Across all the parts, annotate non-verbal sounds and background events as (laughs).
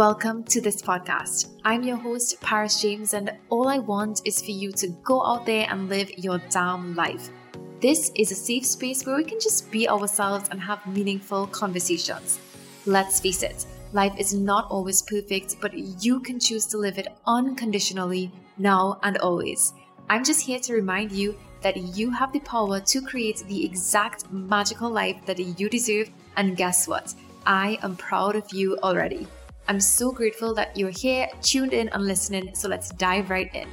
welcome to this podcast. I'm your host, Paris James, and all I want is for you to go out there and live your damn life. This is a safe space where we can just be ourselves and have meaningful conversations. Let's face it, life is not always perfect, but you can choose to live it unconditionally now and always. I'm just here to remind you that you have the power to create the exact magical life that you deserve, and guess what? I am proud of you already. I'm so grateful that you're here, tuned in, and listening. So let's dive right in.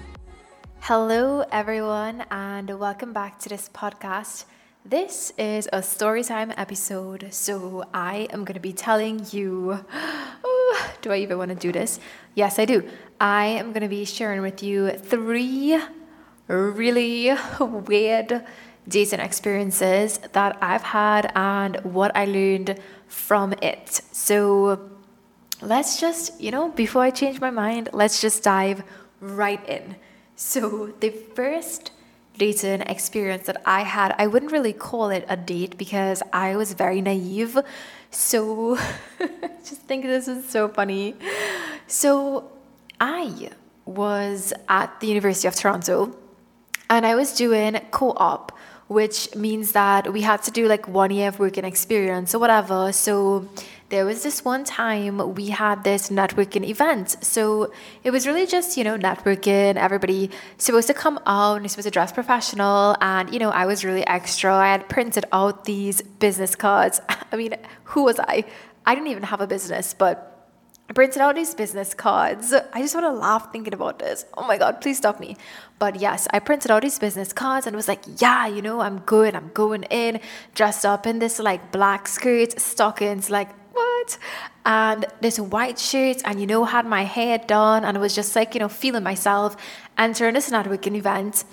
Hello, everyone, and welcome back to this podcast. This is a storytime episode, so I am going to be telling you. (gasps) Oh, do I even want to do this? Yes, I do. I am going to be sharing with you three really (laughs) weird dating experiences that I've had and what I learned from it. So, let's just, you know, before I change my mind, let's just dive right in. So, the first dating experience that I had, I wouldn't really call it a date because I was very naive. So, (laughs) just think this is so funny. So, I was at the University of Toronto and I was doing co op which means that we had to do like one year of working experience or whatever. So there was this one time we had this networking event. So it was really just, you know, networking, everybody supposed to come out and supposed to dress professional. And, you know, I was really extra. I had printed out these business cards. (laughs) I mean, who was I? I didn't even have a business, but I printed out these business cards. I just want to laugh thinking about this. Oh my God, please stop me. But yes, I printed out these business cards and was like, yeah, you know, I'm good. I'm going in, dressed up in this like black skirt, stockings, like, what? And this white shirt, and you know, had my hair done, and I was just like, you know, feeling myself, entering this networking event.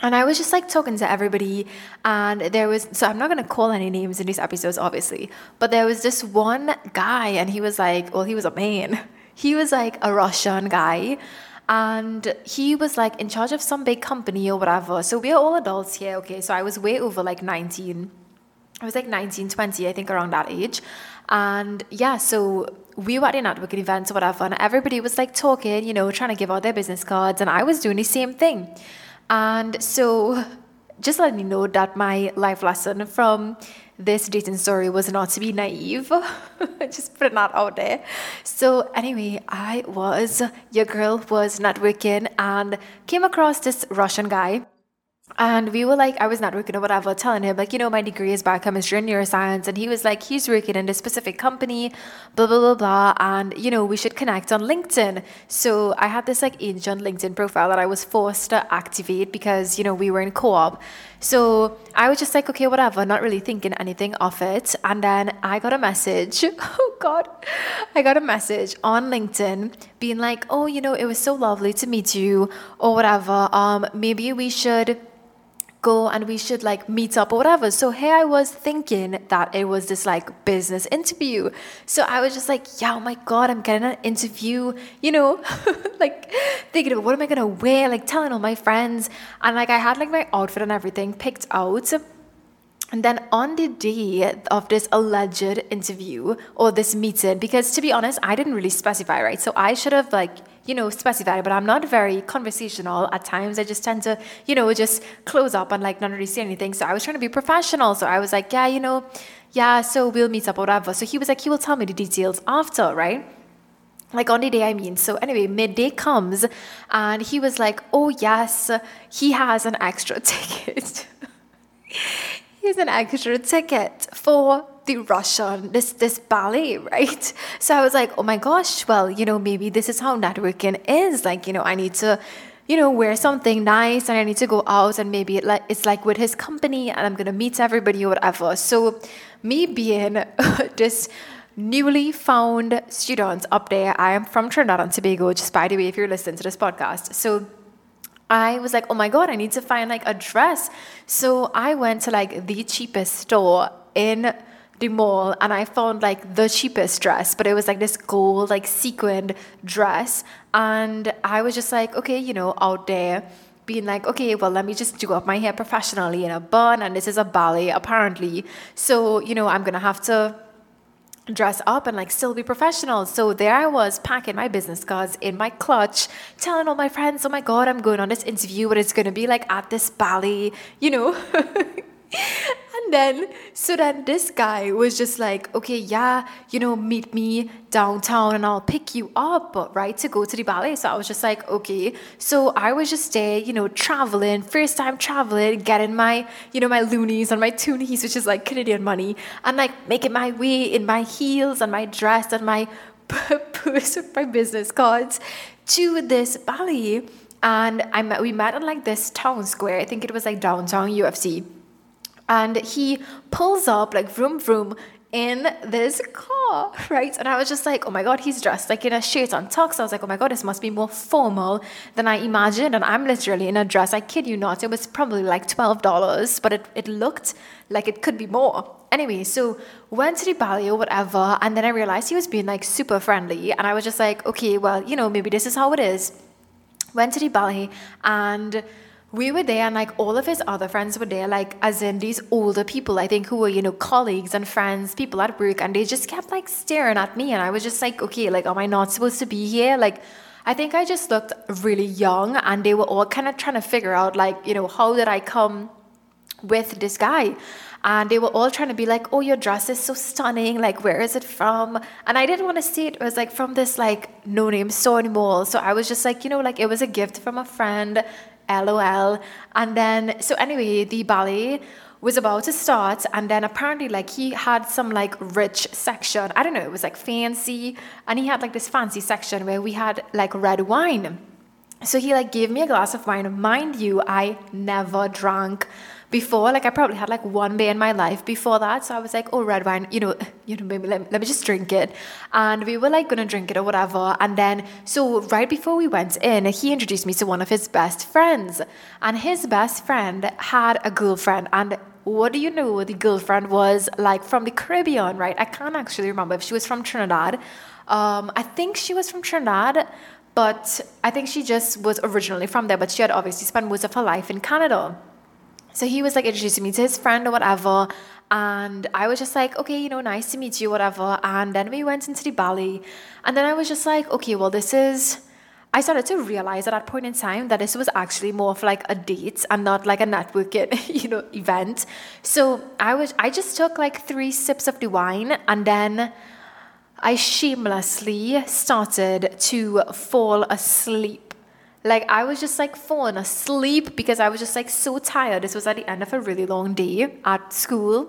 And I was just like talking to everybody, and there was so I'm not gonna call any names in these episodes, obviously, but there was this one guy, and he was like, well, he was a man. (laughs) He was like a Russian guy, and he was like in charge of some big company or whatever. So we are all adults here, okay? So I was way over like 19. I was like 19, 20, I think around that age. And yeah, so we were at a networking event or whatever, and everybody was like talking, you know, trying to give out their business cards, and I was doing the same thing. And so, just letting you know that my life lesson from this dating story was not to be naive. (laughs) just putting that out there. So, anyway, I was, your girl was networking and came across this Russian guy and we were like, I was not working or whatever, telling him, like, you know, my degree is biochemistry and neuroscience. And he was like, he's working in this specific company, blah, blah, blah, blah. And, you know, we should connect on LinkedIn. So I had this like ancient LinkedIn profile that I was forced to activate because, you know, we were in co op. So I was just like, okay, whatever, not really thinking anything of it. And then I got a message. (laughs) Oh, God. I got a message on LinkedIn being like, oh, you know, it was so lovely to meet you or whatever. Um, maybe we should go and we should like meet up or whatever. So here I was thinking that it was this like business interview. So I was just like, yeah, oh my God, I'm getting an interview, you know, (laughs) like thinking about what am I gonna wear, like telling all my friends. And like I had like my outfit and everything picked out. And then on the day of this alleged interview or this meeting, because to be honest, I didn't really specify, right? So I should have like, you know, specified, but I'm not very conversational at times. I just tend to, you know, just close up and like not really say anything. So I was trying to be professional. So I was like, yeah, you know, yeah, so we'll meet up or whatever. So he was like, he will tell me the details after, right? like on the day I mean. So anyway, midday comes and he was like, "Oh yes, he has an extra (laughs) ticket." Here's an extra ticket for the Russian, this this ballet, right? So I was like, oh my gosh, well, you know, maybe this is how networking is. Like, you know, I need to, you know, wear something nice and I need to go out and maybe it like it's like with his company and I'm gonna meet everybody or whatever. So me being (laughs) this newly found student up there, I am from Trinidad and Tobago, just by the way, if you're listening to this podcast. So I was like, oh my God, I need to find like a dress. So I went to like the cheapest store in the mall and I found like the cheapest dress, but it was like this gold, like sequined dress. And I was just like, okay, you know, out there being like, okay, well, let me just do up my hair professionally in a bun. And this is a ballet, apparently. So, you know, I'm going to have to dress up and like still be professional. So there I was packing my business cards in my clutch, telling all my friends, oh my God, I'm going on this interview, but it's going to be like at this ballet, you know. (laughs) (laughs) and then so then this guy was just like okay yeah you know meet me downtown and i'll pick you up right to go to the ballet. So i was just like okay. So i was just there you know traveling first time traveling getting my you know my loonies and my toonies which is like canadian money and like making my way in my heels and my dress and my (laughs) purse with my business cards to this ballet. And I met, we met in like this town square. I think it was like downtown UFC and he pulls up like vroom vroom in this car, (laughs) right? And I was just like, oh my God, he's dressed like in a shirt and tux. I was like, oh my God, this must be more formal than I imagined. And I'm literally in a dress. I kid you not. It was probably like $12, but it, it looked like it could be more. Anyway, so went to the ballet or whatever. And then I realized he was being like super friendly. And I was just like, okay, well, you know, maybe this is how it is. Went to the ballet and we were there and like all of his other friends were there like as in these older people i think who were you know colleagues and friends people at work and they just kept like staring at me and i was just like okay like am i not supposed to be here? Like i think i just looked really young and they were all kind of trying to figure out like you know how did i come with this guy? And they were all trying to be like oh your dress is so stunning like where is it from? And i didn't want to see it it was like from this like no name store anymore. So i was just like you know like it was a gift from a friend LOL. And then, so anyway, the ballet was about to start and then apparently like he had some like rich section. I don't know it was like fancy and he had like this fancy section where we had like red wine. So he like gave me a glass of wine. Mind you i never drank before like i probably had like one beer in my life before that. So i was like oh red wine you know (laughs) you know maybe let, let me just drink it. And we were like gonna drink it or whatever. And then so right before we went in he introduced me to one of his best friends. And his best friend had a girlfriend. And what do you know the girlfriend was like from the caribbean right? I can't actually remember if she was from trinidad. Um, i think she was from trinidad but i think she just was originally from there. But she had obviously spent most of her life in canada so he was like introducing me to his friend or whatever. And I was just like, okay, you know, nice to meet you, whatever. And then we went into the ballet. And then I was just like, okay, well, this is. I started to realize at that point in time that this was actually more of like a date and not like a networking, (laughs) you know, event. So I was, I just took like three sips of the wine and then I shamelessly started to fall asleep like I was just like falling asleep because I was just like so tired. This was at the end of a really long day at school.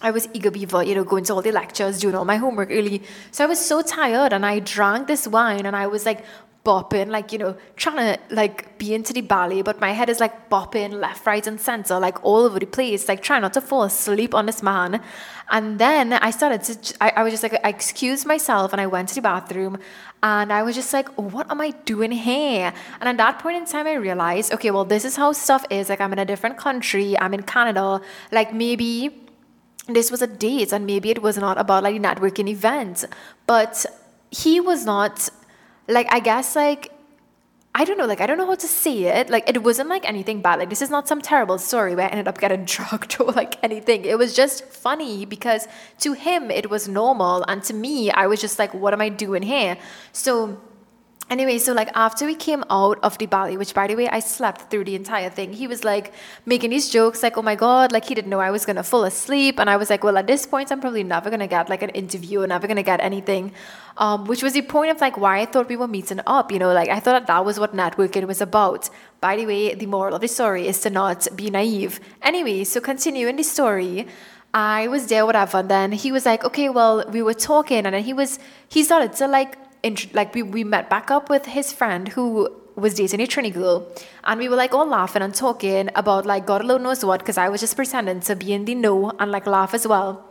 I was eager beaver, you know, going to all the lectures, doing all my homework early. So I was so tired and I drank this wine and I was like bopping, like, you know, trying to like be into the ballet, but my head is like bopping left, right, and center, like all over the place, like trying not to fall asleep on this man. And then I started to, I, I was just like, I excused myself and I went to the bathroom and I was just like, what am I doing here? And at that point in time, I realized, okay, well, this is how stuff is. Like, I'm in a different country, I'm in Canada. Like, maybe this was a date and maybe it was not about like networking event, but he was not like I guess like I don't know, like I don't know how to say it. Like it wasn't like anything bad. Like this is not some terrible story where I ended up getting (laughs) drugged or like anything. It was just funny because to him it was normal and to me I was just like, what am I doing here? So Anyway, so like after we came out of the ballet, which by the way I slept through the entire thing, he was like making these jokes like, oh my god, like he didn't know I was gonna fall asleep, and I was like, well at this point I'm probably never gonna get like an interview, or never gonna get anything, um, which was the point of like why I thought we were meeting up, you know, like I thought that, that was what networking was about. By the way, the moral of the story is to not be naive. Anyway, so continuing the story. I was there, whatever, and then he was like, okay, well, we were talking, and then he was, he started to like int- like we, we met back up with his friend who was dating a Trini girl, and we were like all laughing and talking about like God alone knows what, because I was just pretending to be in the know and like laugh as well.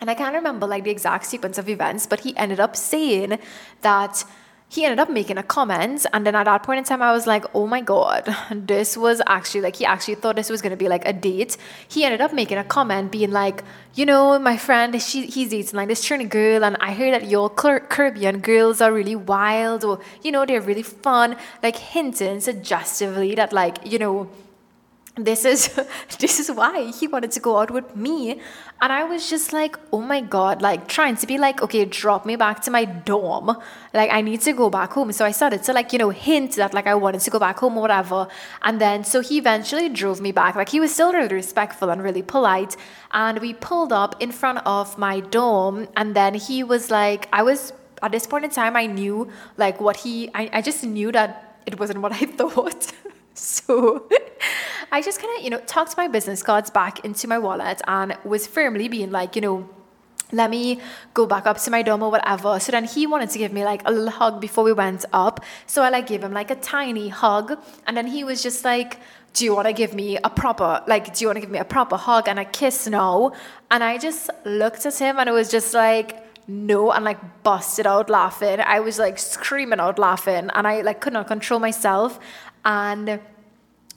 And I can't remember like the exact sequence of events, but he ended up saying that he ended up making a comment and then at that point in time i was like oh my god this was actually like he actually thought this was going to be like a date. He ended up making a comment being like you know my friend she, he's dating like this trini girl and i heard that your caribbean girls are really wild or you know they're really fun. Like hinting suggestively that like you know this is (laughs) this is why he wanted to go out with me. And i was just like oh my god like trying to be like okay drop me back to my dorm. Like i need to go back home. So i started to like you know hint that like i wanted to go back home or whatever. And then so he eventually drove me back. Like he was still really respectful and really polite. And we pulled up in front of my dorm. And then he was like i was at this point in time i knew like what he i, I just knew that it wasn't what i (laughs) thought. So I just kind of, you know, tucked my business cards back into my wallet and was firmly being like, you know, let me go back up to my dorm or whatever. So then he wanted to give me like a little hug before we went up. So I like gave him like a tiny hug. And then he was just like, do you want to give me a proper, like, do you want to give me a proper hug and a kiss now? And I just looked at him and it was just like, no, and like busted out laughing. I was like screaming out laughing and I like could not control myself. And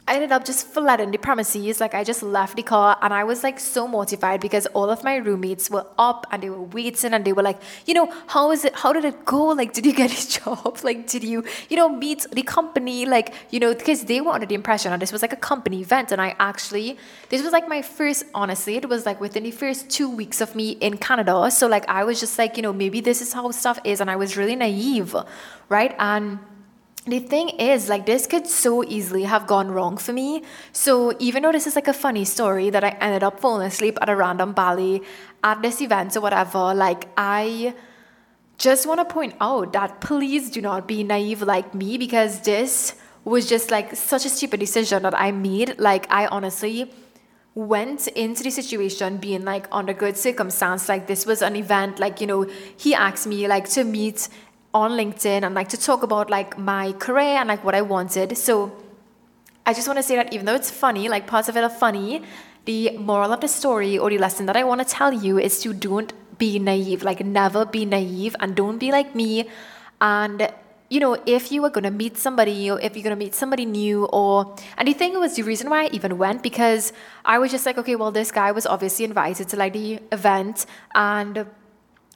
I ended up just flooding the premises. Like I just left the car and I was like so mortified because all of my roommates were up and they were waiting and they were like, you know, how is it? How did it go? Like, did you get a (laughs) job? Like, did you, you know, meet the company? Like, you know, because they were under the impression that this was like a company event. And I actually, this was like my first, honestly, it was like within the first two weeks of me in Canada. So like I was just like, you know, maybe this is how stuff is. And I was really naive, right? And the thing is like this could so easily have gone wrong for me. So even though this is like a funny story that i ended up falling asleep at a random ballet at this event or whatever like i just want to point out that please do not be naive like me because this was just like such a stupid decision that i made. Like i honestly went into the situation being like under good circumstance. Like this was an event like you know he asked me like to meet on LinkedIn and like to talk about like my career and like what I wanted. So I just want to say that even though it's funny, like parts of it are funny, the moral of the story or the lesson that I want to tell you is to don't be naive. Like never be naive and don't be like me. And you know, if you were gonna meet somebody or if you're gonna meet somebody new or and the thing was the reason why I even went because I was just like, okay, well this guy was obviously invited to like the event and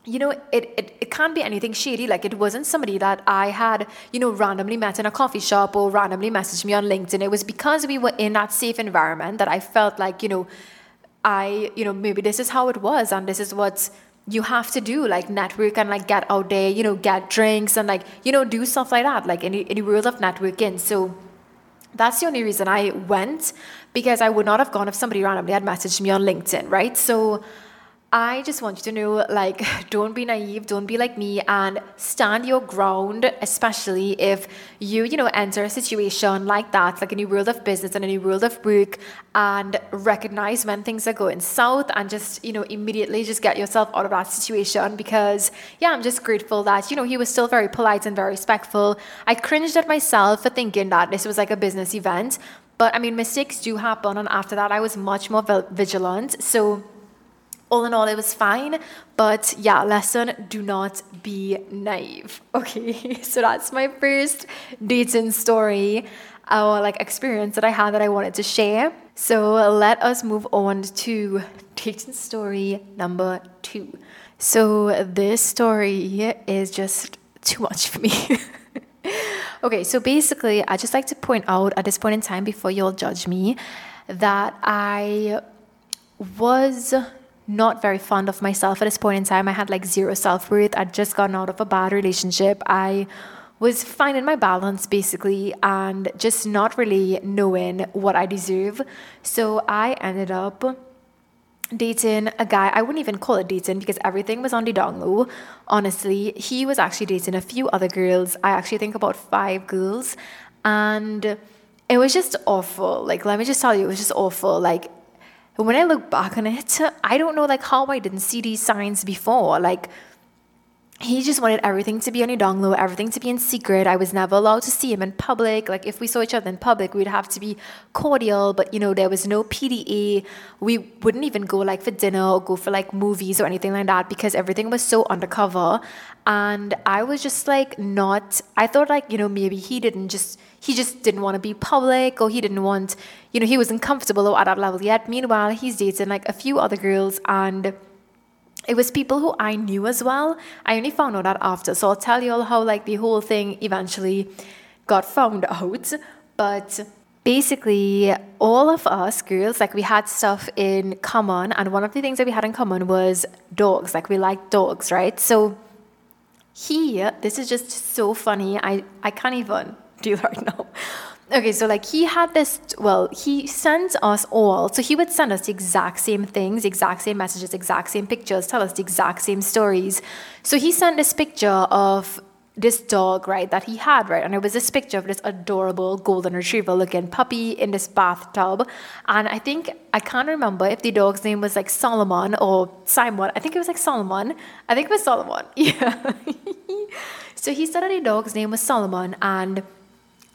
you know, it, it, it can't be anything shady. Like it wasn't somebody that I had, you know, randomly met in a coffee shop or randomly messaged me on LinkedIn. It was because we were in that safe environment that I felt like, you know, I, you know, maybe this is how it was and this is what you have to do, like network and like get out there, you know, get drinks and like, you know, do stuff like that, like in the, in the world of networking. So that's the only reason I went because I would not have gone if somebody randomly had messaged me on LinkedIn, right? So I just want you to know like, (laughs) don't be naive, don't be like me, and stand your ground, especially if you, you know, enter a situation like that, like in the world of business and in the world of work, and recognize when things are going south and just, you know, immediately just get yourself out of that situation because, yeah, I'm just grateful that, you know, he was still very polite and very respectful. I cringed at myself for thinking that this was like a business event, but I mean, mistakes do happen, and after that, I was much more vigilant. So, all in all, it was fine. But yeah, lesson do not be naive. (laughs) Okay, so that's my first dating story or like experience that I had that I wanted to share. So let us move on to dating story number two. So this story is just too much for me. (laughs) okay, so basically, I just like to point out at this point in time before you all judge me that I was not very fond of myself at this point in time. I had like zero self worth. I'd just gotten out of a bad relationship. I was finding my balance basically and just not really knowing what I deserve. So I ended up dating a guy. I wouldn't even call it dating because everything was on the down low. Honestly, he was actually dating a few other girls. I actually think about five girls. And it was just awful. Like, let me just tell you, it was just awful. Like, but when I look back on it, I don't know like how I didn't see these signs before. Like he just wanted everything to be on a low, everything to be in secret. I was never allowed to see him in public. Like if we saw each other in public, we'd have to be cordial, but you know, there was no PDA. We wouldn't even go like for dinner or go for like movies or anything like that because everything was so undercover. And I was just like not I thought like, you know, maybe he didn't just he just didn't want to be public or he didn't want, you know, he wasn't comfortable at that level yet. Meanwhile, he's dating like a few other girls and it was people who I knew as well. I only found out that after. So I'll tell you all how like the whole thing eventually got found (laughs) out. But basically all of us girls like we had stuff in common and one of the things that we had in common was dogs like we liked dogs right so he this is just so funny i i can't even (laughs) do right now okay so like he had this well he sent us all so he would send us the exact same things exact same messages exact same pictures tell us the exact same stories so he sent this picture of this dog, right, that he had, right? And it was this picture of this adorable golden retriever looking puppy in this bathtub. And I think, I can't remember if the dog's name was like Solomon or Simon. I think it was like Solomon. I think it was Solomon. (laughs) Yeah. (laughs) so he said that the dog's name was Solomon. And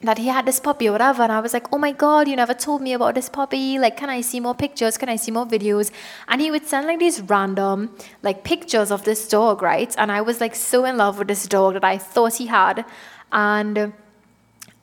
that he had this puppy or whatever. And I was like, oh my God, you never told me about this puppy. Like, can I see more pictures? Can I see more videos? And he would send like these random like pictures of this dog, right? And I was like so in love with this dog that I thought he had. And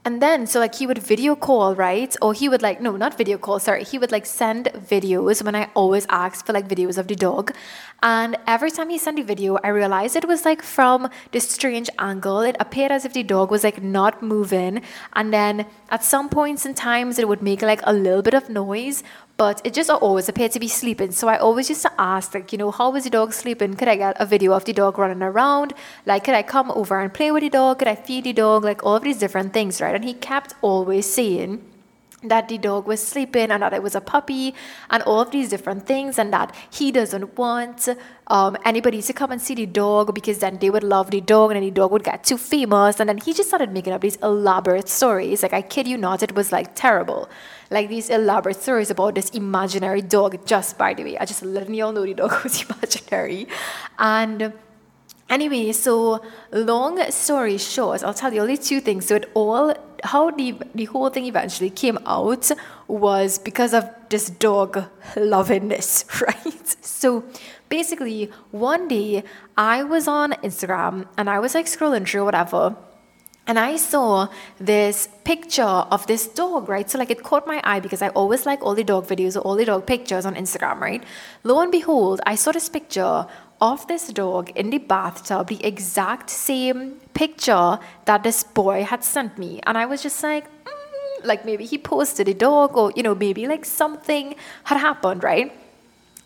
and then, so like he would video call, right? Or he would like, no, not video call, sorry. He would like send videos when I always asked for like videos of the dog. And every time he sent a video, I realized it was like from this strange angle. It appeared as if the dog was like not moving. And then at some points in times, it would make like a little bit of noise, but it just always appeared to be sleeping. So I always used to ask, like, you know, how was the dog sleeping? Could I get a video of the dog running around? Like, could I come over and play with the dog? Could I feed the dog? Like, all of these different things, right? And he kept always saying, that the dog was sleeping and that it was a puppy and all of these different things and that he doesn't want um, anybody to come and see the dog because then they would love the dog and then the dog would get too famous and then he just started making up these elaborate stories. Like i kid you not it was like terrible. Like these elaborate stories about this imaginary dog just by the way i just letting y'all know the dog (laughs) was imaginary. And Anyway, so long story short, I'll tell you only two things. So it all how the the whole thing eventually came out was because of this dog loving this, (laughs) right? So basically one day I was on Instagram and I was like scrolling through whatever and I saw this picture of this dog, right? So, like, it caught my eye because I always like all the dog videos or all the dog pictures on Instagram, right? Lo and behold, I saw this picture of this dog in the bathtub, the exact same picture that this boy had sent me. And I was just like, mm, like maybe he posted a dog or, you know, maybe like something had happened, right?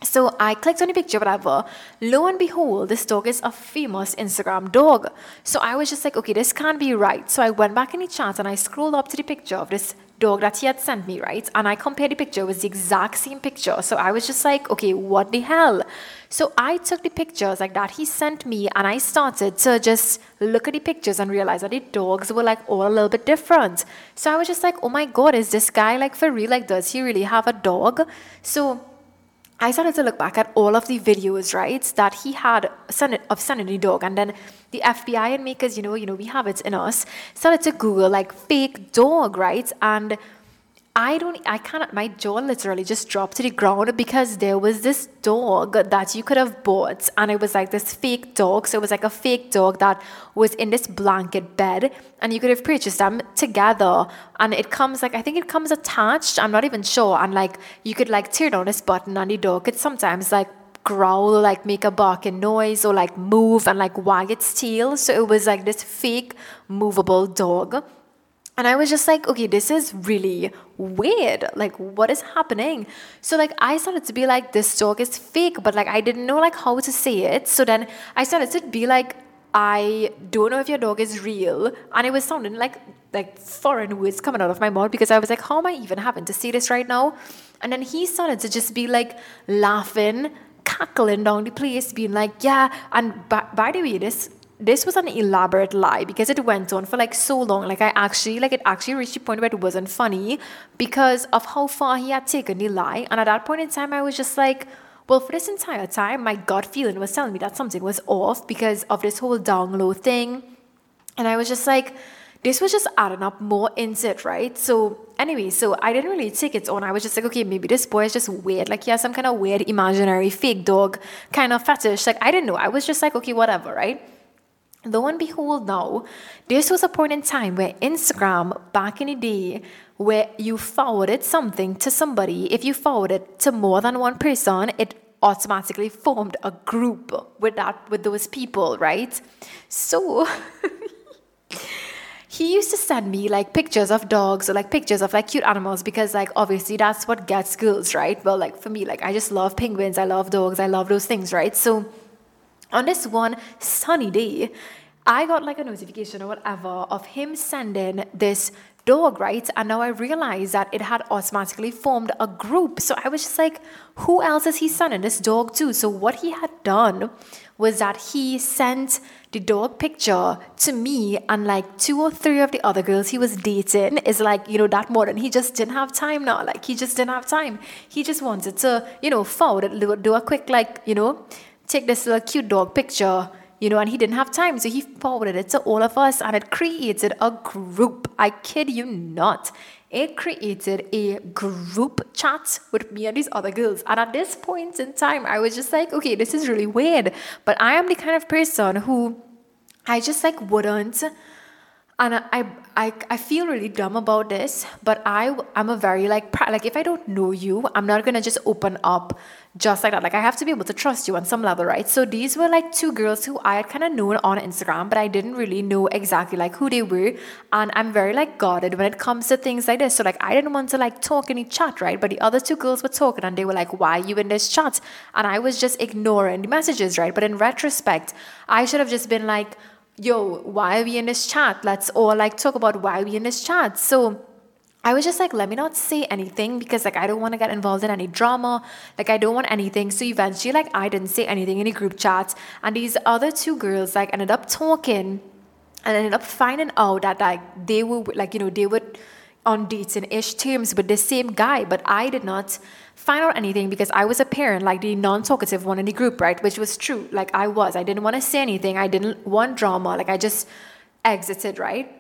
So I clicked on the picture, whatever. Lo and behold, this dog is a famous Instagram dog. So I was just like, okay, this can't be right. So I went back in the chat and I scrolled up to the picture of this dog that he had sent me, right? And I compared the picture with the exact same picture. So I was just like, okay, what the hell? So I took the pictures like that he sent me and I started to just look at the pictures and realize that the dogs were like all a little bit different. So I was just like, oh my god, is this guy like for real? Like, does he really have a dog? So I started to look back at all of the videos, right, that he had of the dog, and then the FBI and makers, you know, you know, we have it in us, started to Google like fake dog, right, and I don't, I cannot, my jaw literally just dropped to the ground because there was this dog that you could have bought and it was like this fake dog. So it was like a fake dog that was in this blanket bed and you could have purchased them together. And it comes like, I think it comes attached. I'm not even sure. And like, you could like turn on this button and the dog could sometimes like growl, like make a barking noise or like move and like wag its tail. So it was like this fake movable dog. And I was just like, okay, this is really weird. Like, what is happening? So, like, I started to be like, this dog is fake, but like, I didn't know like how to say it. So then I started to be like, I don't know if your dog is real. And it was sounding like like foreign words coming out of my mouth because I was like, how am I even having to say this right now? And then he started to just be like laughing, cackling down the place, being like, yeah. And by, by the way, this this was an elaborate lie because it went on for like so long. Like I actually, like it actually reached the point where it wasn't funny because of how far he had taken the lie. And at that point in time, I was just like, well, for this entire time, my gut feeling was telling me that something was off because of this whole down low thing. And I was just like, this was just adding up more into it, right? So anyway, so I didn't really take it on. I was just like, okay, maybe this boy is just weird. Like he has some kind of weird imaginary fake dog kind of fetish. Like I didn't know. I was just like, okay, whatever, right? Lo and behold, now, this was a point in time where Instagram, back in the day, where you forwarded something to somebody, if you forwarded to more than one person, it automatically formed a group with that with those people, right? So (laughs) he used to send me like pictures of dogs or like pictures of like cute animals because like obviously that's what gets girls, right? Well, like for me, like I just love penguins, I love dogs, I love those things, right? So on this one sunny day, I got like a notification or whatever of him sending this dog, right? And now I realized that it had automatically formed a group. So I was just like, who else is he sending this dog to? So what he had done was that he sent the dog picture to me and like two or three of the other girls he was dating is like, you know, that modern. He just didn't have time now. Like he just didn't have time. He just wanted to, you know, forward do a quick like, you know, take this little cute dog picture you know, and he didn't have time. So he forwarded it to all of us and it created a group. I kid you not. It created a group chat with me and these other girls. And at this point in time, I was just like, okay, this is really weird. But I am the kind of person who I just like wouldn't and I, I I feel really dumb about this but i i'm a very like like if i don't know you i'm not gonna just open up just like that. Like i have to be able to trust you on some level right? So these were like two girls who i had kind of known on instagram but i didn't really know exactly like who they were. And i'm very like guarded when it comes to things like this. So like i didn't want to like talk any chat right? But the other two girls were talking and they were like why you in this chat? And i was just ignoring the messages right? But in retrospect i should have just been like yo, why are we in this chat? Let's all like talk about why we in this chat. So I was just like, let me not say anything because like I don't want to get involved in any drama. Like I don't want anything. So eventually, like I didn't say anything in the group chat. And these other two girls like ended up talking and ended up finding out that like they were like, you know, they were on dating ish terms with the same guy, but I did not find out anything because I was a parent, like the non talkative one in the group, right? Which was true. Like I was. I didn't want to say anything. I didn't want drama. Like I just exited, right?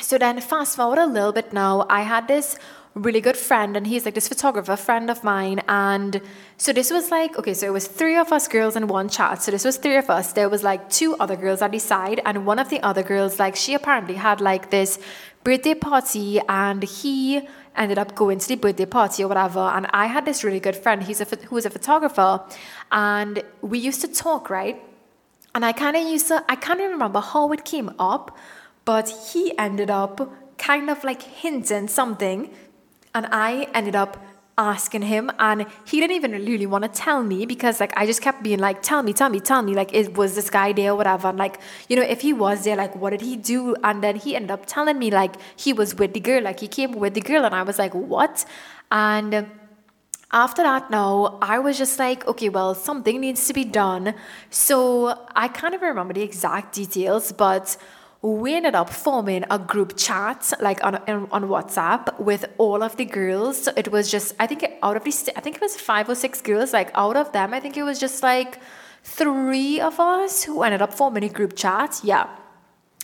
So then, fast forward a little bit now, I had this really good friend, and he's like this photographer friend of mine. And so this was like, okay, so it was three of us girls in one chat. So this was three of us. There was like two other girls at the side, and one of the other girls, like, she apparently had like this birthday party, and he ended up going to the birthday party or whatever. And I had this really good friend he's a, who was a photographer, and we used to talk, right? And I kind of used to, I can't even remember how it came up, but he ended up kind of like hinting something, and I ended up asking him and he didn't even really want to tell me because like I just kept being like tell me tell me tell me like it was this guy there or whatever. And like you know if he was there like what did he do? And then he ended up telling me like he was with the girl like he came with the girl and I was like what? And after that now I was just like okay well something needs to be done. So I can't even remember the exact details but we ended up forming a group chat like on, on WhatsApp with all of the girls. So it was just I think out of these I think it was five or six girls. Like out of them, I think it was just like three of us who ended up forming a group chat. Yeah.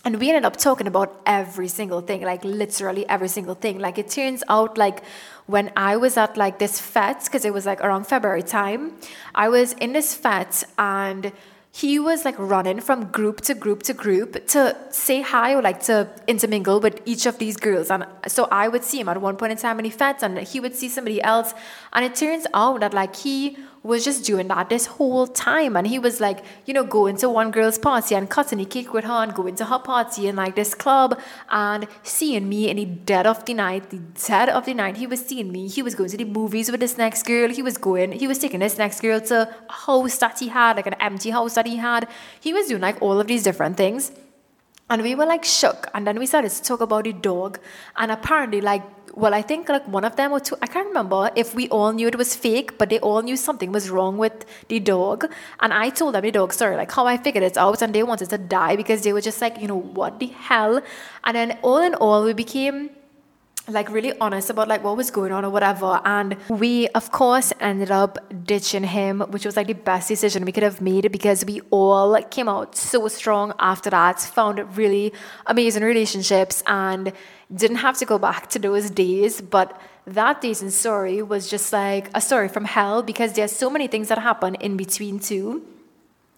And we ended up talking about every single thing, like literally every single thing. Like it turns out like when I was at like this fete, because it was like around February time, I was in this fete and he was like running from group to group to group to say hi or like to intermingle with each of these girls. And so I would see him at one point in time when he fed, and he would see somebody else. And it turns out that like he was just doing that this whole time. And he was like, you know, going to one girl's party and cutting a cake with her and going to her party in like this club and seeing me in the dead of the night, the dead of the night, he was seeing me. He was going to the movies with this next girl. He was going, he was taking this next girl to a house that he had, like an empty house that he had. He was doing like all of these different things. And we were like shook. And then we started to talk about the dog. And apparently, like, well, I think like one of them or two, I can't remember if we all knew it was fake, but they all knew something was wrong with the dog. And I told them the dog story, like how I figured it out, and they wanted to die because they were just like, you know, what the hell? And then all in all, we became like really honest about like what was going on or whatever. And we of course ended up ditching him which was like the best decision we could have made because we all came out so strong after that found really amazing relationships and didn't have to go back to those days. But that dating story was just like a story from hell because there's so many things that happen in between too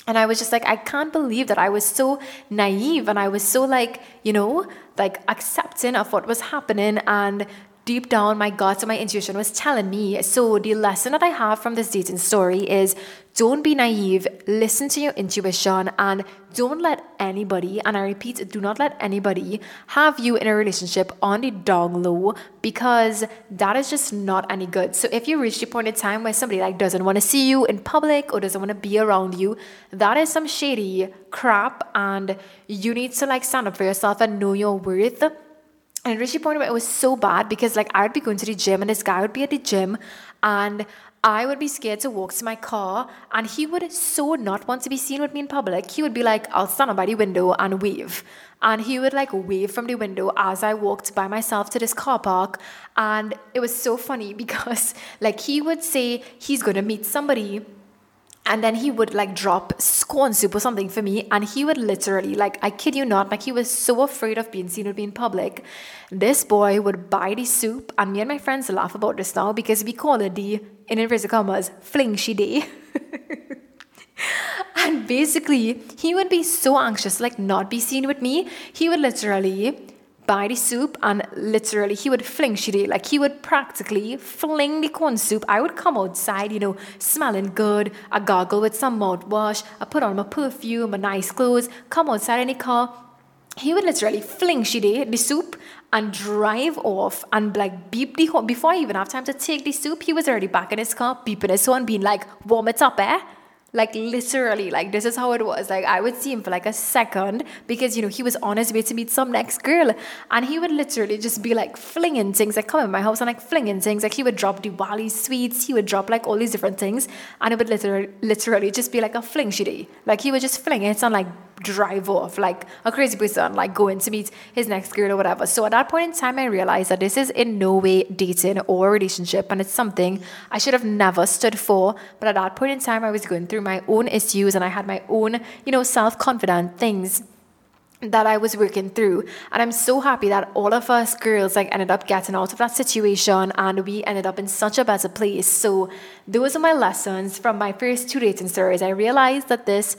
and I was just like, I can't believe that I was so naive and I was so like, you know, like accepting of what was happening and deep down my gut and my intuition was telling me. So the lesson that I have from this dating story is don't be naive, listen to your intuition and don't let anybody, and I repeat, do not let anybody have you in a relationship on the dog low because that is just not any good. So if you reach the point in time where somebody like doesn't want to see you in public or doesn't want to be around you, that is some shady crap and you need to like stand up for yourself and know your worth and Rishi pointed out it was so bad because like I would be going to the gym and this guy would be at the gym and I would be scared to walk to my car and he would so not want to be seen with me in public. He would be like, I'll stand up by the window and wave. And he would like wave from the window as I walked by myself to this car park. And it was so funny (laughs) because like he would say he's gonna meet somebody and then he would like drop corn soup or something for me. And he would literally like i kid you not like he was so afraid of being seen with me in public. This boy would buy the soup and me and my friends laugh about this now because we call it the in inverted commas fling she day (laughs) and basically he would be so anxious like not be seen with me. He would literally buy the soup and literally he would fling shitty. Like he would practically fling the corn soup. I would come outside, you know, smelling good. I gargle with some mouthwash. I put on my perfume, my nice clothes, come outside in the car. He would literally fling shitty the soup and drive off and like beep the horn. Before I even have time to take the soup, he was already back in his car, beeping his horn, being like, warm it up, eh? Like literally, like this is how it was. Like I would see him for like a second because you know he was on his way to meet some next girl, and he would literally just be like flinging things. Like come in my house and like flinging things. Like he would drop Diwali sweets. He would drop like all these different things, and it would literally, literally just be like a fling shitty. Like he would just fling it and like drive off like a crazy person, like going to meet his next girl or whatever. So at that point in time, I realized that this is in no way dating or relationship, and it's something I should have never stood for. But at that point in time, I was going through my own issues and I had my own, you know, self confident things that I was working through. And I'm so happy that all of us girls like ended up getting out of that situation and we ended up in such a better place. So those are my lessons from my first two dating stories. I realized that this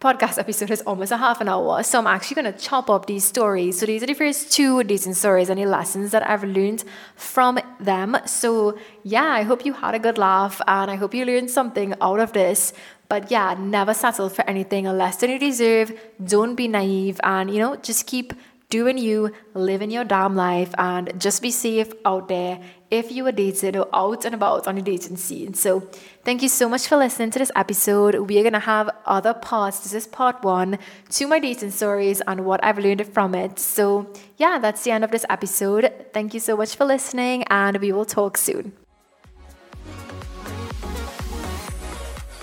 podcast episode is almost a half an hour. So I'm actually going to chop up these stories. So these are the first two decent stories and the lessons that I've learned from them. So yeah, I hope you had a good laugh and I hope you learned something out of this. But yeah, never settle for anything less than you deserve. Don't be naive and, you know, just keep doing you, living your damn life, and just be safe out there if you are dating or out and about on the dating scene. So, thank you so much for listening to this episode. We are going to have other parts. This is part one to my dating stories and what I've learned from it. So, yeah, that's the end of this episode. Thank you so much for listening, and we will talk soon.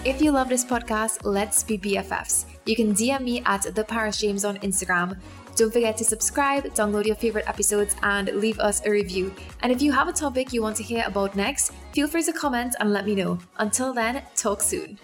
If you love this podcast, let's be BFFs. You can DM me at the Paris James on Instagram don't forget to subscribe, download your favorite episodes, and leave us a review. And if you have a topic you want to hear about next, feel free to comment and let me know. Until then, talk soon.